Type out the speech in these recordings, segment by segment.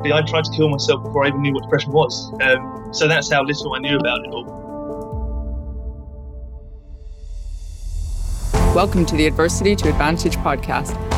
I tried to kill myself before I even knew what depression was. Um, so that's how little I knew about it all. Welcome to the Adversity to Advantage podcast.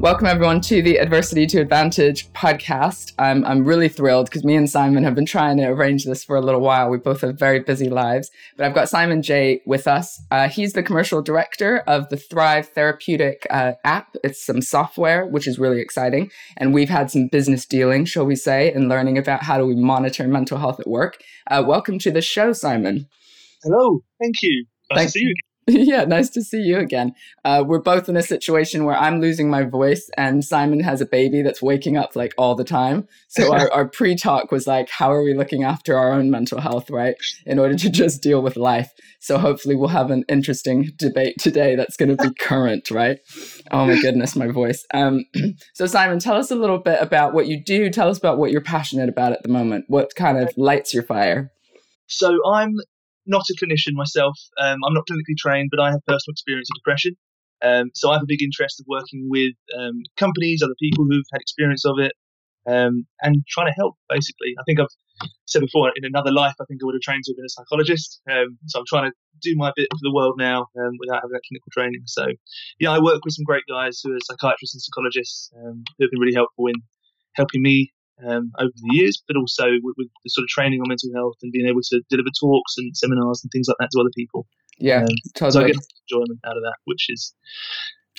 Welcome, everyone, to the Adversity to Advantage podcast. I'm, I'm really thrilled because me and Simon have been trying to arrange this for a little while. We both have very busy lives, but I've got Simon J with us. Uh, he's the commercial director of the Thrive Therapeutic uh, app. It's some software, which is really exciting. And we've had some business dealing, shall we say, and learning about how do we monitor mental health at work. Uh, welcome to the show, Simon. Hello. Thank you. Nice Thank- to see you. yeah, nice to see you again. Uh, we're both in a situation where I'm losing my voice, and Simon has a baby that's waking up like all the time. So our, our pre talk was like, how are we looking after our own mental health, right? In order to just deal with life. So hopefully we'll have an interesting debate today that's going to be current, right? Oh my goodness, my voice. Um, so Simon, tell us a little bit about what you do. Tell us about what you're passionate about at the moment. What kind of lights your fire? So I'm not a clinician myself. Um, I'm not clinically trained, but I have personal experience of depression. Um, so I have a big interest of working with um, companies, other people who've had experience of it, um, and trying to help. Basically, I think I've said before in another life, I think I would have trained to have been a psychologist. Um, so I'm trying to do my bit for the world now um, without having that clinical training. So yeah, I work with some great guys who are psychiatrists and psychologists who have been really helpful in helping me um, over the years, but also with, with, the sort of training on mental health and being able to deliver talks and seminars and things like that to other people. Yeah, um, totally. So I get enjoyment out of that, which is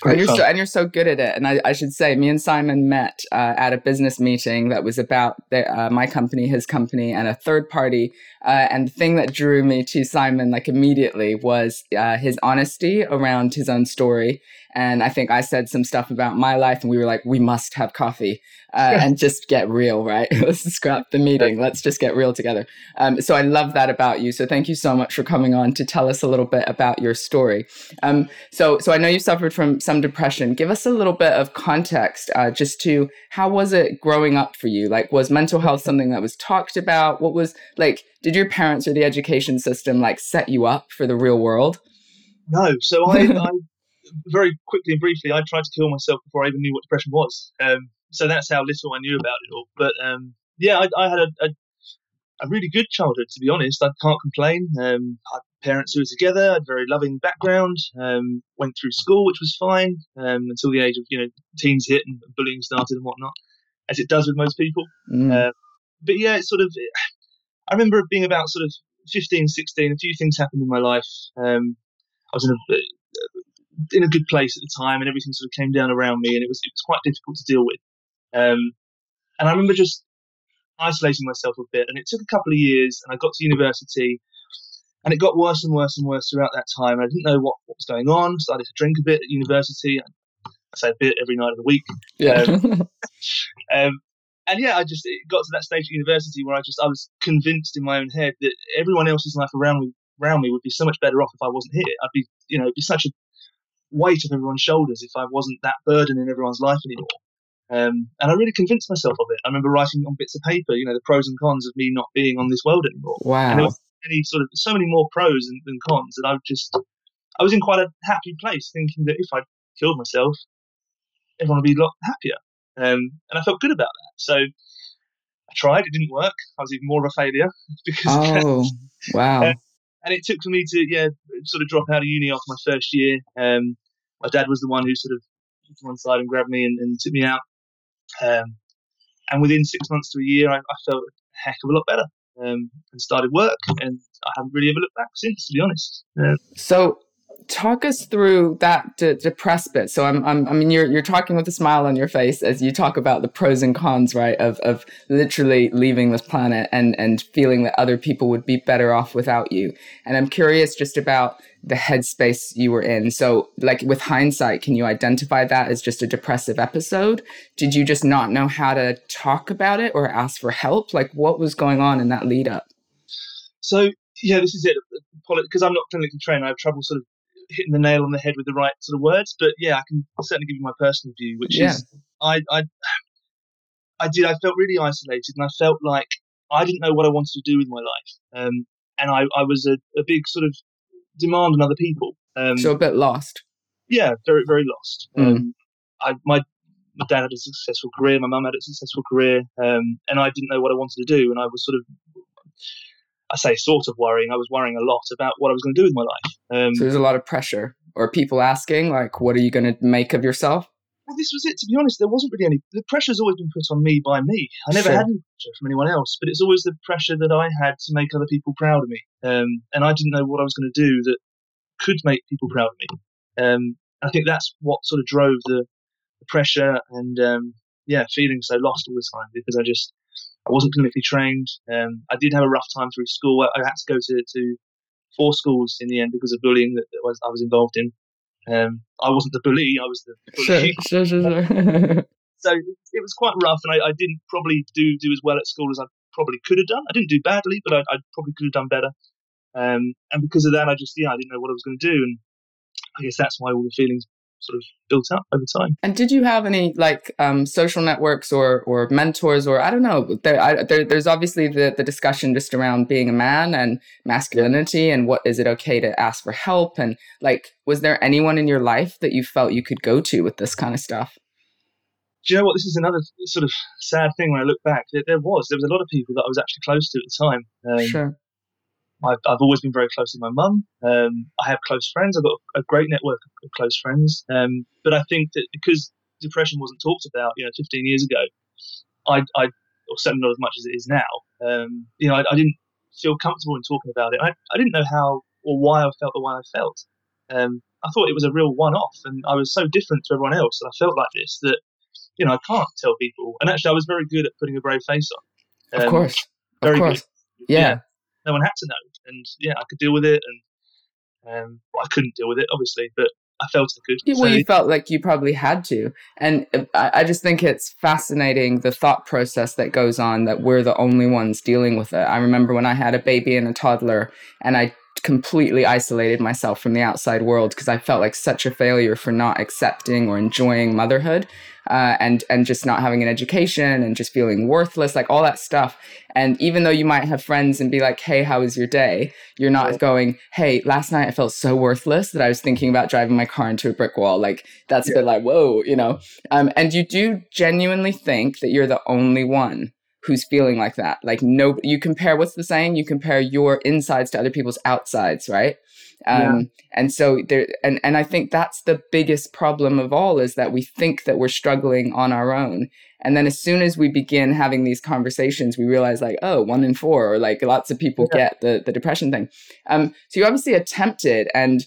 and you're, so, and you're so good at it. And I, I should say, me and Simon met uh, at a business meeting that was about the, uh, my company, his company, and a third party. Uh, and the thing that drew me to Simon, like immediately, was uh, his honesty around his own story. And I think I said some stuff about my life, and we were like, we must have coffee uh, and just get real, right? Let's scrap the meeting. Let's just get real together. Um, so I love that about you. So thank you so much for coming on to tell us a little bit about your story. Um, so, so I know you suffered from some depression. Give us a little bit of context, uh, just to how was it growing up for you? Like, was mental health something that was talked about? What was like? Did your parents or the education system like set you up for the real world? No. So I, I very quickly and briefly, I tried to kill myself before I even knew what depression was. Um, so that's how little I knew about it all. But um, yeah, I, I had a, a, a, really good childhood, to be honest. I can't complain. Um, I had parents who were together, had a very loving background, um, went through school, which was fine um, until the age of, you know, teens hit and bullying started and whatnot, as it does with most people. Mm. Uh, but yeah, it's sort of, I remember being about sort of 15, 16, a few things happened in my life. Um, I was in a in a good place at the time, and everything sort of came down around me, and it was it was quite difficult to deal with. Um, and I remember just isolating myself a bit, and it took a couple of years, and I got to university, and it got worse and worse and worse throughout that time. I didn't know what, what was going on. Started to drink a bit at university. I say a bit every night of the week. Yeah. Um, um, and yeah, I just it got to that stage at university where I just I was convinced in my own head that everyone else's life around me around me would be so much better off if I wasn't here. I'd be you know it'd be such a weight of everyone's shoulders if I wasn't that burden in everyone's life anymore. Um, and I really convinced myself of it. I remember writing on bits of paper, you know, the pros and cons of me not being on this world anymore. Wow. And there was many sort of so many more pros than, than cons that I just I was in quite a happy place, thinking that if I killed myself, everyone would be a lot happier. Um, and I felt good about that. So I tried. It didn't work. I was even more of a failure because. Oh, wow. Uh, and it took for me to yeah sort of drop out of uni after my first year. Um, my dad was the one who sort of took to one side and grabbed me and, and took me out. Um, and within six months to a year, I, I felt a heck of a lot better um, and started work. And I haven't really ever looked back since, to be honest. so talk us through that de- depressed bit. So I'm, I'm, I mean, you're you're talking with a smile on your face as you talk about the pros and cons, right? Of of literally leaving this planet and and feeling that other people would be better off without you. And I'm curious just about the headspace you were in. So, like with hindsight, can you identify that as just a depressive episode? Did you just not know how to talk about it or ask for help? Like, what was going on in that lead up? So, yeah, this is it. Because I'm not clinically trained, I have trouble sort of hitting the nail on the head with the right sort of words. But yeah, I can certainly give you my personal view, which yeah. is I, I, I did. I felt really isolated, and I felt like I didn't know what I wanted to do with my life. Um, and I, I was a, a big sort of demand on other people. Um, so a bit lost. Yeah, very very lost. Mm. Um, I my my dad had a successful career, my mum had a successful career, um, and I didn't know what I wanted to do, and I was sort of. I say sort of worrying. I was worrying a lot about what I was going to do with my life. Um, so there's a lot of pressure, or people asking, like, "What are you going to make of yourself?" Well, this was it. To be honest, there wasn't really any. The pressure's always been put on me by me. I never sure. had any pressure from anyone else, but it's always the pressure that I had to make other people proud of me. Um, and I didn't know what I was going to do that could make people proud of me. Um, I think that's what sort of drove the, the pressure and um, yeah, feeling so lost all the time because I just I wasn't clinically trained. Um, I did have a rough time through school. I, I, had to go to, to four schools in the end because of bullying that, that was, I was involved in. Um, I wasn't the bully; I was the bully. Sure, sure, sure, sure. so it was quite rough, and I, I, didn't probably do do as well at school as I probably could have done. I didn't do badly, but I, I probably could have done better. Um, and because of that, I just, yeah, I didn't know what I was going to do. And I guess that's why all the feelings sort of built up over time. And did you have any like um, social networks or or mentors or I don't know? There, I, there, there's obviously the the discussion just around being a man and masculinity and what is it okay to ask for help and like was there anyone in your life that you felt you could go to with this kind of stuff? Do you know what? This is another sort of sad thing when I look back. There, there was there was a lot of people that I was actually close to at the time. Um, sure. I've, I've always been very close with my mum. Um, I have close friends. I've got a great network of close friends. Um, but I think that because depression wasn't talked about, you know, 15 years ago, I, I or certainly not as much as it is now. Um, you know, I, I, didn't feel comfortable in talking about it. I, I didn't know how or why I felt the way I felt. Um, I thought it was a real one-off, and I was so different to everyone else, and I felt like this that you know I can't tell people. And actually, I was very good at putting a brave face on. of um, course, of course, good. yeah. yeah no one had to know. And yeah, I could deal with it, and um, well, I couldn't deal with it, obviously, but I felt I could. Yeah, well, so, you felt like you probably had to, and uh, I, I just think it's fascinating the thought process that goes on that we're the only ones dealing with it. I remember when I had a baby and a toddler, and I completely isolated myself from the outside world because I felt like such a failure for not accepting or enjoying motherhood uh, and and just not having an education and just feeling worthless, like all that stuff. And even though you might have friends and be like, "Hey, how was your day?" You're not going, "Hey, last night I felt so worthless that I was thinking about driving my car into a brick wall." Like that's yeah. a bit like, "Whoa," you know. Um, and you do genuinely think that you're the only one who's feeling like that. Like no, you compare what's the saying? You compare your insides to other people's outsides, right? Um, yeah. And so there, and and I think that's the biggest problem of all is that we think that we're struggling on our own, and then as soon as we begin having these conversations, we realize like, oh, one in four, or like lots of people yeah. get the the depression thing. Um, so you obviously attempted and.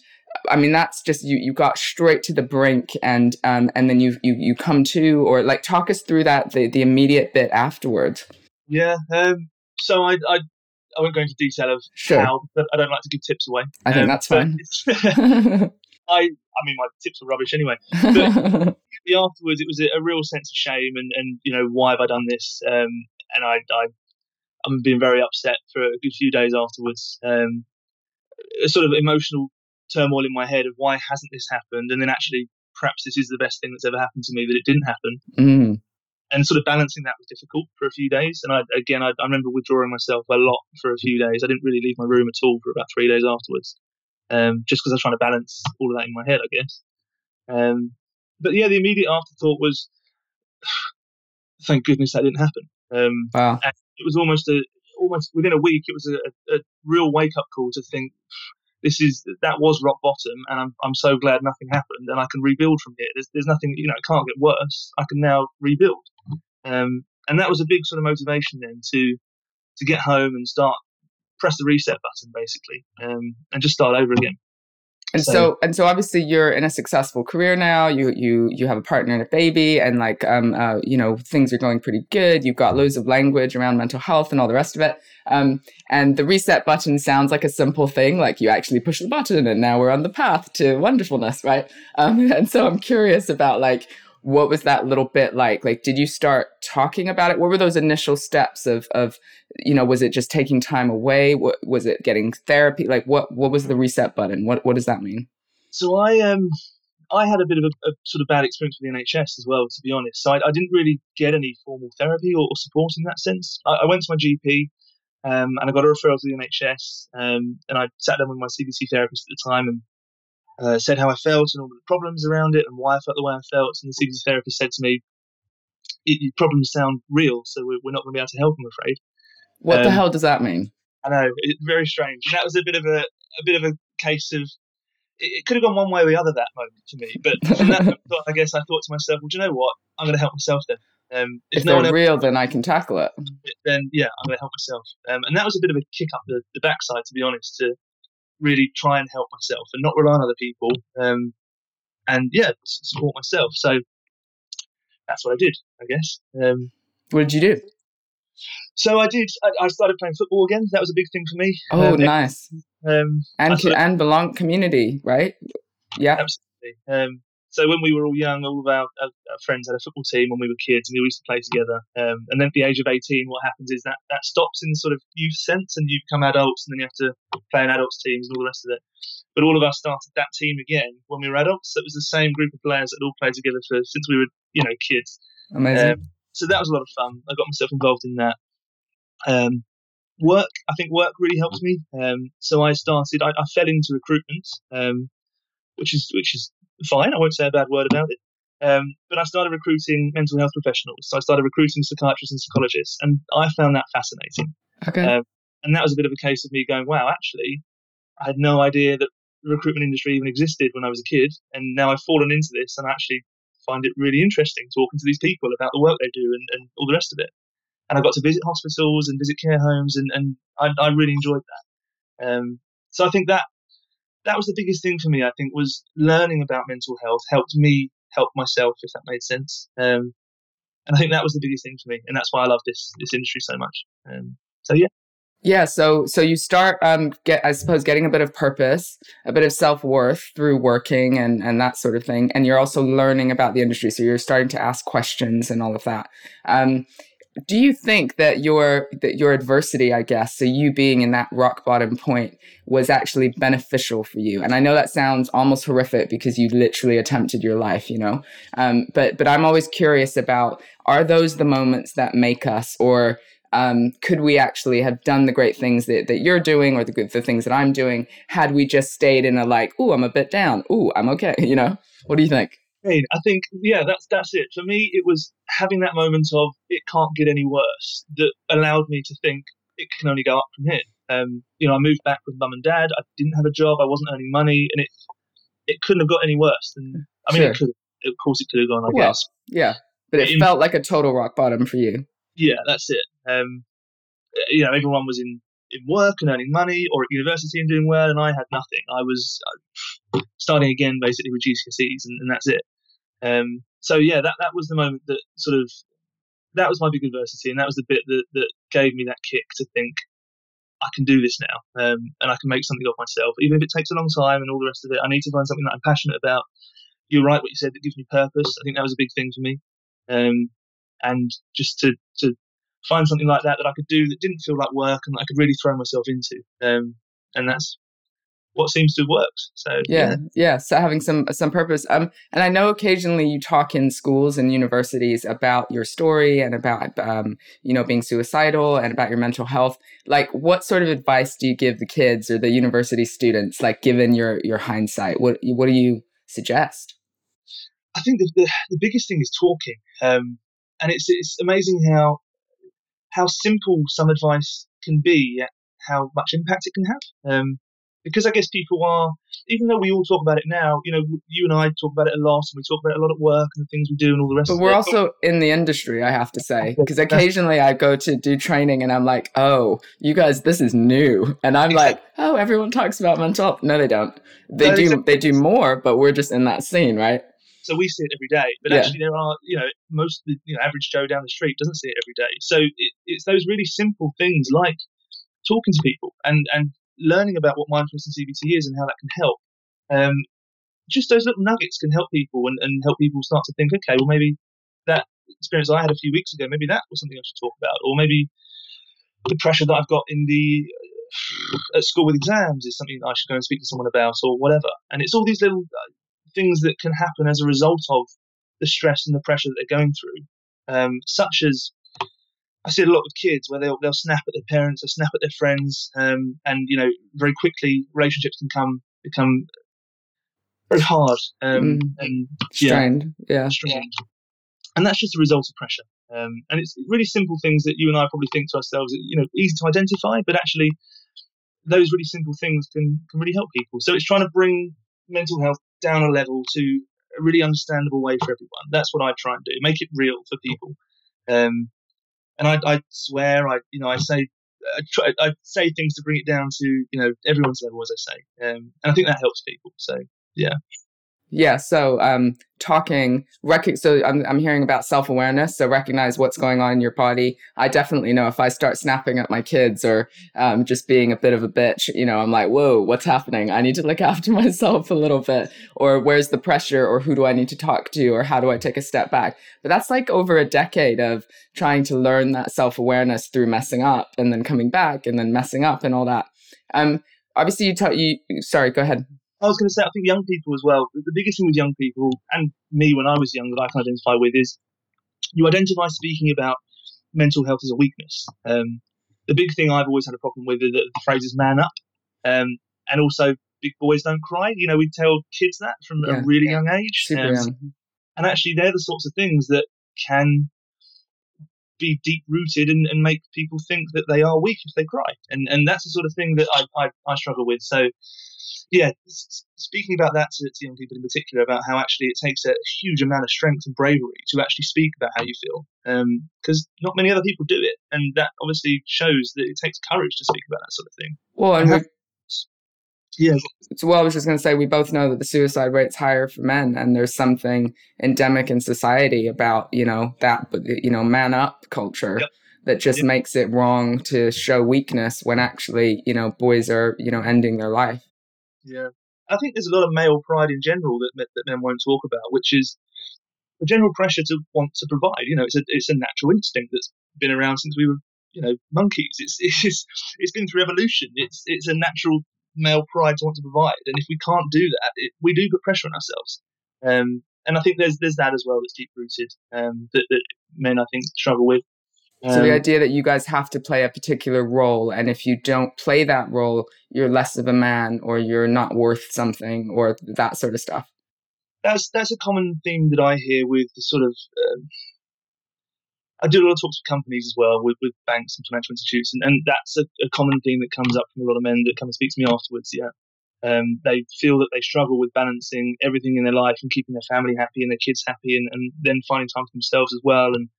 I mean, that's just you. You got straight to the brink, and um, and then you you you come to, or like talk us through that the the immediate bit afterwards. Yeah. Um. So I I I won't go into detail of sure. how, but I don't like to give tips away. I think um, that's fine. I I mean, my tips are rubbish anyway. But afterwards, it was a, a, real sense of shame and, and you know why have I done this? Um, and I I I'm being very upset for a good few days afterwards. Um, a sort of emotional turmoil in my head of why hasn't this happened? And then actually, perhaps this is the best thing that's ever happened to me that it didn't happen. Mm and sort of balancing that was difficult for a few days. And I, again, I, I, remember withdrawing myself a lot for a few days. I didn't really leave my room at all for about three days afterwards, um, just because I was trying to balance all of that in my head, I guess. Um, but yeah, the immediate afterthought was, thank goodness that didn't happen. Um, wow. it was almost a, almost within a week, it was a, a real wake up call to think, this is that was rock bottom, and I'm I'm so glad nothing happened, and I can rebuild from here. There's there's nothing you know it can't get worse. I can now rebuild, um, and that was a big sort of motivation then to to get home and start press the reset button basically, um, and just start over again. And so, so, and so obviously you're in a successful career now you you you have a partner and a baby and like um uh, you know things are going pretty good you've got loads of language around mental health and all the rest of it um and the reset button sounds like a simple thing like you actually push the button and now we're on the path to wonderfulness right? Um and so i'm curious about like what was that little bit like? Like did you start talking about it? What were those initial steps of of you know was it just taking time away? What was it getting therapy? Like what what was the reset button? What what does that mean? So i um i had a bit of a, a sort of bad experience with the nhs as well to be honest. So i, I didn't really get any formal therapy or, or support in that sense. I, I, went to my gp um, and i got a referral to the nhs um, and i sat down with my cbt therapist at the time and uh, said how I felt and all the problems around it and why I felt the way I felt. And the CBT therapist said to me, "Your problems sound real, so we're, we're not going to be able to help. I'm afraid." What um, the hell does that mean? I know it's very strange. And that was a bit of a a bit of a case of it, could have gone one way or the other that moment for me. But from that moment, I guess I thought to myself, well, do you know what? I'm going to help myself then. Um, if, if no they're real, then I can tackle it. Then yeah, I'm going to help myself. Um, and that was a bit of a kick up the, the backside, to be honest, to really try and help myself and not rely on other people. Um, and yeah, support myself. So that's what I did, I guess. Um, what did you do? So I did. I, I, started playing football again. That was a big thing for me. Oh, um, nice. Um, and and belong community, right? Yeah, absolutely. So when we were all young, all of our, our, friends had a football team when we were kids, and we used to play together. Um, and then at the age of 18, what happens is that that stops in sort of youth sense, and you become adults, and then you have to play in adults teams and all the rest of it. But all of us started that team again when we were adults. So it was the same group of players that all played together for since we were, you know, kids. Amazing. Um, so that was a lot of fun. I got myself involved in that. Um, work, I think work really helped me. Um, so I started. I, I fell into recruitment, um, which is which is fine. I won't say a bad word about it. Um, but I started recruiting mental health professionals. So I started recruiting psychiatrists and psychologists, and I found that fascinating. Okay. Um, and that was a bit of a case of me going, wow, actually, I had no idea that the recruitment industry even existed when I was a kid, and now I've fallen into this, and I actually find it really interesting talking to these people about the work they do and, and all the rest of it. And I got to visit hospitals and visit care homes, and, and I, I really enjoyed that. Um, so I think that that was the biggest thing for me. I think was learning about mental health helped me help myself, if that made sense. Um, and I think that was the biggest thing for me, and that's why I love this this industry so much. Um, so yeah. Yeah, so so you start um get I suppose getting a bit of purpose, a bit of self-worth through working and and that sort of thing and you're also learning about the industry so you're starting to ask questions and all of that. Um do you think that your that your adversity i guess so you being in that rock bottom point was actually beneficial for you? And i know that sounds almost horrific because you literally attempted your life you know? Um, but but i'm always curious about are those the moments that make us or um, could we actually have done the great things that, that you're doing or the good the things that i'm doing had we just stayed in a like oh i'm a bit down. Oh i'm okay you know? What do you think I think, yeah, that's that's it. For me, it was having that moment of it can't get any worse that allowed me to think it can only go up from here. Um, you know, I moved back with mum and dad. I didn't have a job. I wasn't earning money, and it it couldn't have got any worse. Than I mean, sure. it could. Of course, it could have gone. I well, guess. Yeah, but it, it felt like a total rock bottom for you. Yeah, that's it. Um, you know, everyone was in in work and earning money, or at university and doing well, and I had nothing. I was uh, starting again, basically with GCSEs, and, and that's it. Um, so yeah, that that was the moment that sort of that was my big adversity, and that was the bit that that gave me that kick to think I can do this now, um, and I can make something of myself, even if it takes a long time and all the rest of it. I need to find something that I'm passionate about. You're right, what you said that gives me purpose. I think that was a big thing for me, um, and just to to find something like that that I could do that didn't feel like work and that I could really throw myself into. Um, and that's what seems to have worked. So yeah, yeah, yeah, So having some some purpose. Um, and I know occasionally you talk in schools and universities about your story and about um, you know, being suicidal and about your mental health. Like, what sort of advice do you give the kids or the university students? Like, given your your hindsight, what what do you suggest? I think the the, the biggest thing is talking. Um, and it's it's amazing how how simple some advice can be, how much impact it can have. Um, because I guess people are, even though we all talk about it now, you know, you and I talk about it a lot, and we talk about it a lot at work and the things we do and all the rest. But we're it. also in the industry, I have to say, because occasionally I go to do training and I'm like, "Oh, you guys, this is new," and I'm like, "Oh, everyone talks about mental health." No, they don't. They no, do. Exactly. They do more, but we're just in that scene, right? So we see it every day, but yeah. actually there are, you know, most of the you know, average Joe down the street doesn't see it every day. So it, it's those really simple things like talking to people and and learning about what mindfulness and CBT is and how that can help. Um, just those little nuggets can help people and, and help people start to think, okay, well, maybe that experience I had a few weeks ago, maybe that was something I should talk about, or maybe the pressure that I've got in the at school with exams is something I should go and speak to someone about, or whatever. And it's all these little uh, things that can happen as a result of the stress and the pressure that they're going through, um, such as I see it a lot with kids where they'll they'll snap at their parents, or snap at their friends, um, and you know very quickly relationships can come become very hard um, mm. and strained, yeah, yeah, strained. And that's just a result of pressure. Um, and it's really simple things that you and I probably think to ourselves, you know, easy to identify, but actually those really simple things can can really help people. So it's trying to bring mental health down a level to a really understandable way for everyone. That's what I try and do. Make it real for people. Um, and I, I swear, I you know, I say I, try, I say things to bring it down to you know everyone's level, as I say, um, and I think that helps people. So yeah. Yeah. So, um, talking, rec- so I'm, I'm hearing about self awareness. So, recognize what's going on in your body. I definitely know if I start snapping at my kids or um, just being a bit of a bitch, you know, I'm like, whoa, what's happening? I need to look after myself a little bit. Or where's the pressure? Or who do I need to talk to? Or how do I take a step back? But that's like over a decade of trying to learn that self awareness through messing up and then coming back and then messing up and all that. Um, obviously, you tell you, sorry, go ahead. I was going to say, I think young people as well. The biggest thing with young people, and me when I was young, that I can identify with is you identify speaking about mental health as a weakness. Um, the big thing I've always had a problem with is the, the phrase is man up, um, and also big boys don't cry. You know, we tell kids that from yeah, a really yeah. young age, um, young. and actually they're the sorts of things that can be deep rooted and, and make people think that they are weak if they cry, and and that's the sort of thing that I I, I struggle with. So yeah, speaking about that to, to, young people in particular, about how actually it takes a huge amount of strength and bravery to actually speak about how you feel, because um, not many other people do it, and that obviously shows that it takes courage to speak about that sort of thing. Well, and, yeah. So, well, I was just going to say, we both know that the suicide rate's higher for men, and there's something endemic in society about you know that, you know, man up culture. Yep that just yep. makes it wrong to show weakness when actually, you know, boys are, you know, ending their life. Yeah. I think there's a lot of male pride in general that, that men won't talk about, which is the general pressure to want to provide. You know, it's a it's a natural instinct that's been around since we were, you know, monkeys. It's it's it's been through evolution. It's it's a natural male pride to want to provide, and if we can't do that, it, we do put pressure on ourselves. Um, and I think there's there's that as well that's deep rooted um, that, that men I think struggle with. So the um, idea that you guys have to play a particular role, and if you don't play that role, you're less of a man, or you're not worth something, or that sort of stuff. That's that's a common theme that I hear with the sort of. Um, I do a lot of talks with companies as well, with, with banks and financial institutes, and, and that's a, a common theme that comes up from a lot of men that come and speak to me afterwards. Yeah, um, they feel that they struggle with balancing everything in their life and keeping their family happy and their kids happy, and, and then finding time for themselves as well, and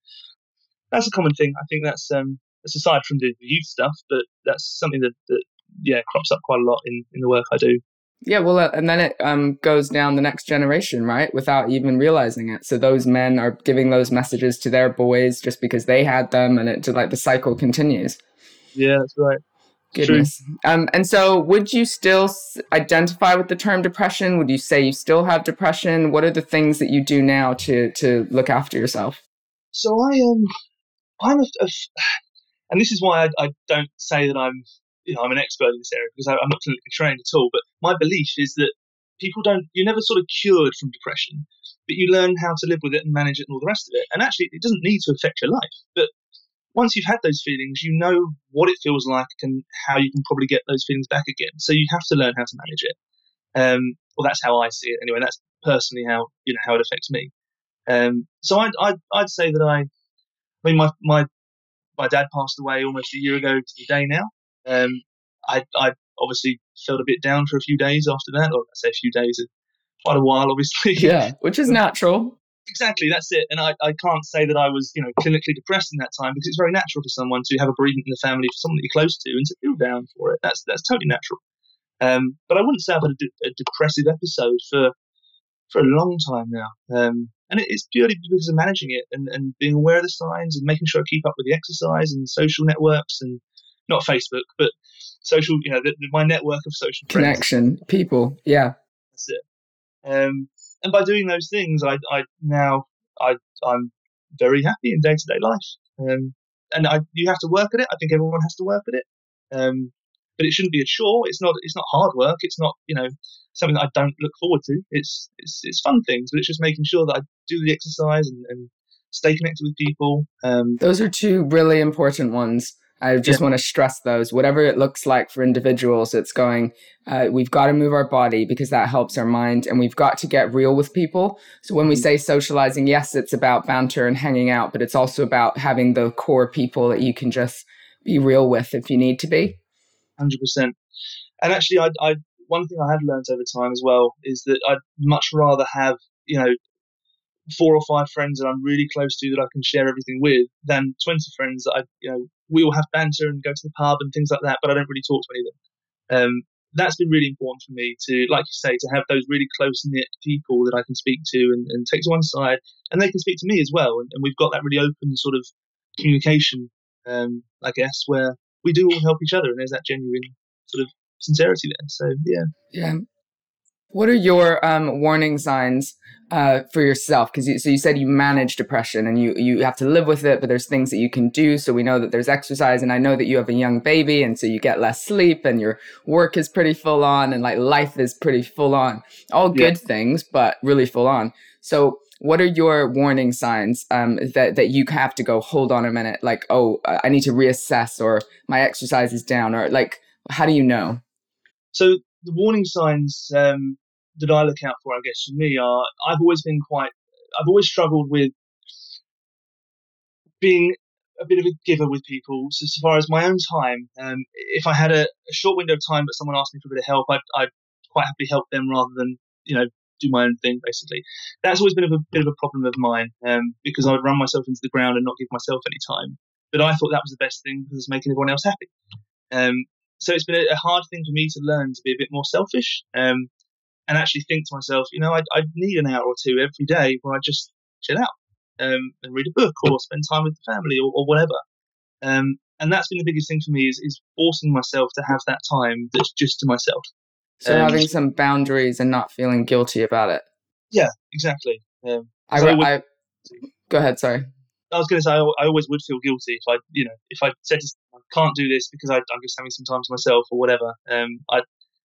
that's a common thing. I think that's um, that's aside from the youth stuff, but that's something that, that yeah crops up quite a lot in, in the work I do. Yeah, well, uh, and then it um, goes down the next generation, right? Without even realizing it. So those men are giving those messages to their boys just because they had them, and it to like the cycle continues. Yeah, that's right. Goodness. Um, and so, would you still s- identify with the term depression? Would you say you still have depression? What are the things that you do now to to look after yourself? So I am. Um, I'm a, a and this is why I, I, don't say that I'm, you know, I'm an expert in this area because I, am not clinically trained at all. But my belief is that people don't, you're never sort of cured from depression, but you learn how to live with it and manage it and all the rest of it. And actually, it doesn't need to affect your life. But once you've had those feelings, you know what it feels like and how you can probably get those feelings back again. So you have to learn how to manage it. Um, well, that's how I see it anyway. That's personally how you know how it affects me. Um, so I'd, I'd, I'd say that I I mean, my, my, my dad passed away almost a year ago to the day now. Um, I, I obviously felt a bit down for a few days after that, or I say a few days, quite a while, obviously. Yeah, which is natural. Exactly, that's it. And I, I can't say that I was, you know, clinically depressed in that time because it's very natural for someone to have a bereavement in the family for someone that you're close to and to feel down for it. That's that's totally natural. Um, but I wouldn't say I've had a, de- a, depressive episode for for a long time now. Um, and it's purely because of managing it and, and being aware of the signs and making sure I keep up with the exercise and social networks and not Facebook, but social, you know, the, my network of social connection, friends. people. Yeah. That's it. Um, and by doing those things, I, I now I, I'm very happy in day to day life. Um, and I, you have to work at it. I think everyone has to work at it. Um, but it shouldn't be a chore. It's not. It's not hard work. It's not. You know, something that I don't look forward to. It's it's it's fun things, but it's just making sure that I do the exercise and, and stay connected with people. Um, Those are two really important ones. I just yeah. want to stress those. Whatever it looks like for individuals, it's going, uh, we've got to move our body because that helps our mind and we've got to get real with people. So when we mm. say socializing, yes, it's about banter and hanging out, but it's also about having the core people that you can just be real with if you need to be. 100%. And actually, I, I one thing I have learned over time as well is that I'd much rather have, you know, four or five friends that I'm really close to that I can share everything with than 20 friends that I, you know, we all have banter and go to the pub and things like that, but I don't really talk to any of them. Um, that's been really important for me to, like you say, to have those really close knit people that I can speak to and, and, take to one side, and they can speak to me as well. And, and we've got that really open sort of communication, um, I guess, where we do all help each other, and there's that genuine sort of sincerity there. So yeah, yeah. What are your um, warning signs uh, for yourself? Because you, so you said you manage depression and you you have to live with it, but there's things that you can do. So we know that there's exercise, and I know that you have a young baby, and so you get less sleep, and your work is pretty full on, and like life is pretty full on. All good yeah. things, but really full on. So what are your warning signs um, that that you have to go hold on a minute like oh i need to reassess or my exercise is down or like how do you know? So the warning signs um, that i look out for i guess for me are i've always been quite i've always struggled with being a bit of a giver with people. So as far as my own time um, if i had a, a, short window of time but someone asked me for a bit of help I'd, I'd quite happily help them rather than you know do my own thing, basically. That's always been a bit of a problem of mine um, because I would run myself into the ground and not give myself any time. But I thought that was the best thing because it's making everyone else happy. Um, so it's been a, hard thing for me to learn to be a bit more selfish um, and actually think to myself, you know, I, I, need an hour or two every day where I just chill out um, and read a book or spend time with the family or, or whatever. Um, and that's been the biggest thing for me is, is forcing myself to have that time that's just to myself. So um, having some boundaries and not feeling guilty about it. Yeah, exactly. Um, I, I, would, I, go ahead. Sorry. I was going to say I, I, always would feel guilty if I, you know, if I said to, I can't do this because I, am just having some time to myself or whatever. Um, I,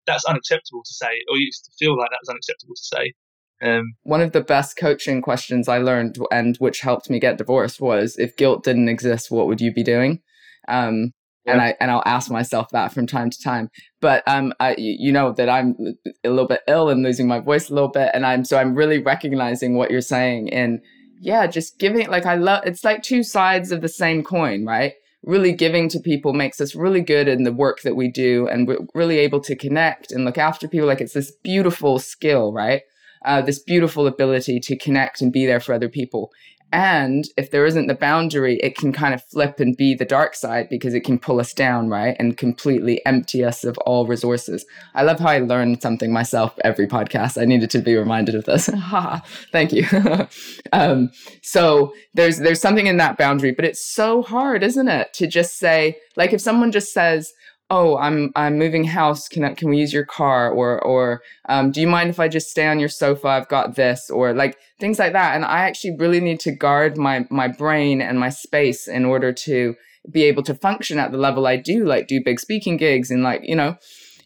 that's unacceptable to say, or used to feel like that was unacceptable to say. Um, One of the best coaching questions I learned and which helped me get divorced was if guilt didn't exist, what would you be doing? Um, yeah. and I and I'll ask myself that from time to time. But um, I you know that I'm a little bit ill and losing my voice a little bit, and I'm so I'm really recognizing what you're saying, and yeah, just giving like I love. It's like two sides of the same coin, right? Really giving to people makes us really good in the work that we do, and we're really able to connect and look after people. Like it's this beautiful skill, right? Uh, this beautiful ability to connect and be there for other people. And if there isn't the boundary, it can kind of flip and be the dark side because it can pull us down, right? And completely empty us of all resources. I love how I learn something myself every podcast. I needed to be reminded of this. Ha, thank you. um, so there's there's something in that boundary, but it's so hard, isn't it? To just say, like if someone just says, oh i'm i'm moving house. Can I, can we use your car? Or or um, do you mind if i just stay on your sofa? I've got this. Or like things like that. And i actually really need to guard my my brain and my space in order to be able to function at the level i do like do big speaking gigs and like you know?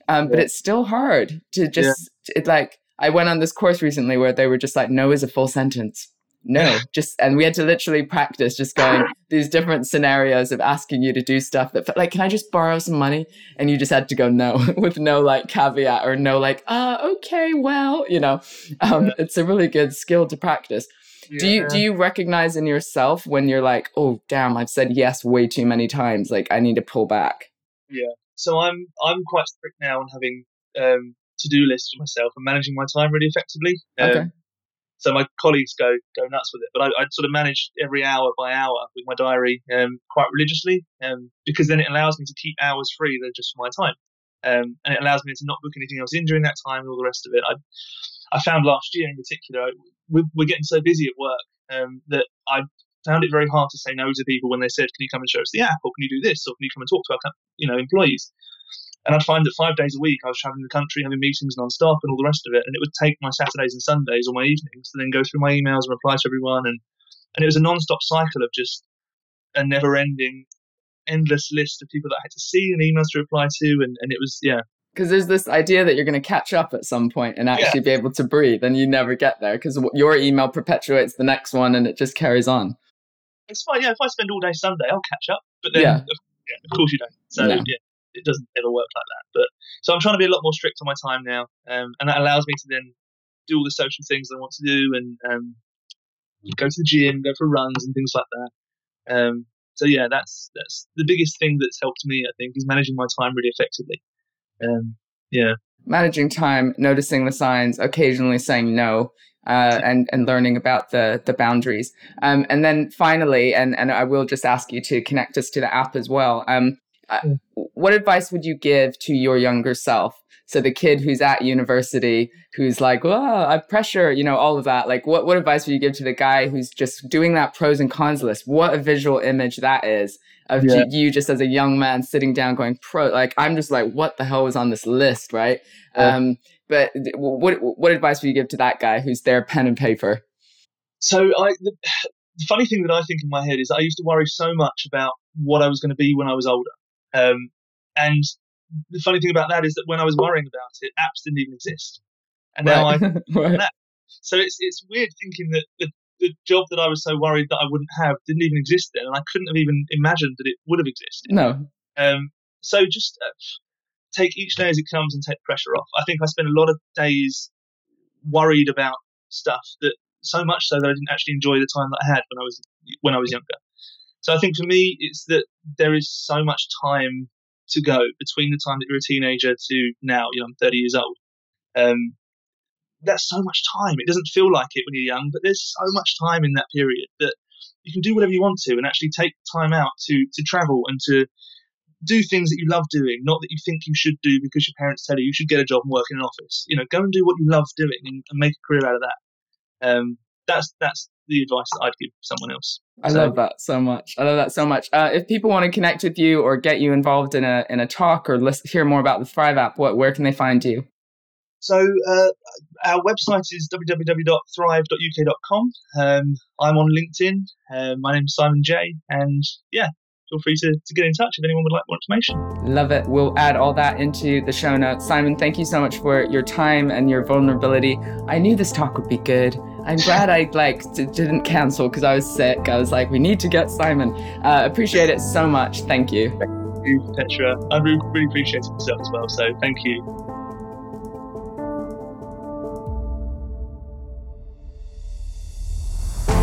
Um, yeah. but it's still hard to just yeah. it, like i went on this course recently where they were just like no is a full sentence no just and we had to literally practice just going these different scenarios of asking you to do stuff that like can i just borrow some money and you just had to go no with no like caveat or no like uh okay well you know um, yeah. it's a really good skill to practice yeah. do you do you recognize in yourself when you're like oh damn i've said yes way too many times like i need to pull back yeah so I'm I'm quite strict now on having um, to do lists for myself and managing my time really effectively. Um, okay. So my colleagues go go nuts with it, but I, I sort of manage every hour by hour with my diary um, quite religiously, um, because then it allows me to keep hours free that are just for my time, um, and it allows me to not book anything else in during that time and all the rest of it. I I found last year in particular, we're, we're getting so busy at work um, that I found it very hard to say no to people when they said, "Can you come and show us the app?" or "Can you do this?" or "Can you come and talk to our you know employees?" And I'd find that five days a week I was traveling the country, having meetings non-stop and all the rest of it. And it would take my Saturdays and Sundays or my evenings to then go through my emails and reply to everyone. And, and it was a non-stop cycle of just a never-ending, endless list of people that I had to see and emails to reply to. And, and it was, yeah, because there's this idea that you're going to catch up at some point and actually yeah. be able to breathe and you never get there because your email perpetuates the next one and it just carries on it's fine yeah if i spend all day sunday i'll catch up but then yeah. Of, yeah, of course you don't so no. yeah it doesn't ever work like that but so i'm trying to be a lot more strict on my time now um, and that allows me to then do all the social things i want to do and um, go to the gym go for runs and things like that um, so yeah that's that's the biggest thing that's helped me i think is managing my time really effectively um, yeah. Managing time, noticing the signs, occasionally saying no, uh, and and learning about the the boundaries. Um, and then finally, and and I will just ask you to connect us to the app as well. Um, mm. what advice would you give to your younger self? So the kid who's at university, who's like, "Oh, I pressure," you know, all of that. Like, what what advice would you give to the guy who's just doing that pros and cons list? What a visual image that is, of yeah. you just as a young man sitting down going pro like i'm just like what the hell was on this list right yeah. um but what what advice would you give to that guy who's there pen and paper so i the, the funny thing that i think in my head is i used to worry so much about what i was going to be when i was older um and the funny thing about that is that when i was worrying about it apps didn't even exist and now right. i right. so it's it's weird thinking that the the job that I was so worried that I wouldn't have didn't even exist then, and I couldn't have even imagined that it would have existed. No. Um, so just uh, take each day as it comes and take pressure off. I think I spent a lot of days worried about stuff that so much so that I didn't actually enjoy the time that I had when I was when I was younger. So I think for me, it's that there is so much time to go between the time that you're a teenager to now. You know, I'm 30 years old. Um, that's so much time. It doesn't feel like it when you're young, but there's so much time in that period that you can do whatever you want to and actually take time out to to travel and to do things that you love doing, not that you think you should do because your parents tell you you should get a job and work in an office. You know, go and do what you love doing and, and make a career out of that. Um, that's that's the advice that I'd give someone else. I so, love that so much. I love that so much. Uh, if people want to connect with you or get you involved in a in a talk or list, hear more about the Thrive app, what where can they find you? So uh, our website is www.thrive.uk.com. Um, I'm on LinkedIn. Uh, my name's Simon J. And yeah, feel free to, to get in touch if anyone would like more information. Love it. We'll add all that into the show notes. Simon, thank you so much for your time and your vulnerability. I knew this talk would be good. I'm glad I like d- didn't cancel because I was sick. I was like, we need to get Simon. Uh, appreciate it so much. Thank you. Thank you, Petra. I really, really appreciate it myself as well. So thank you.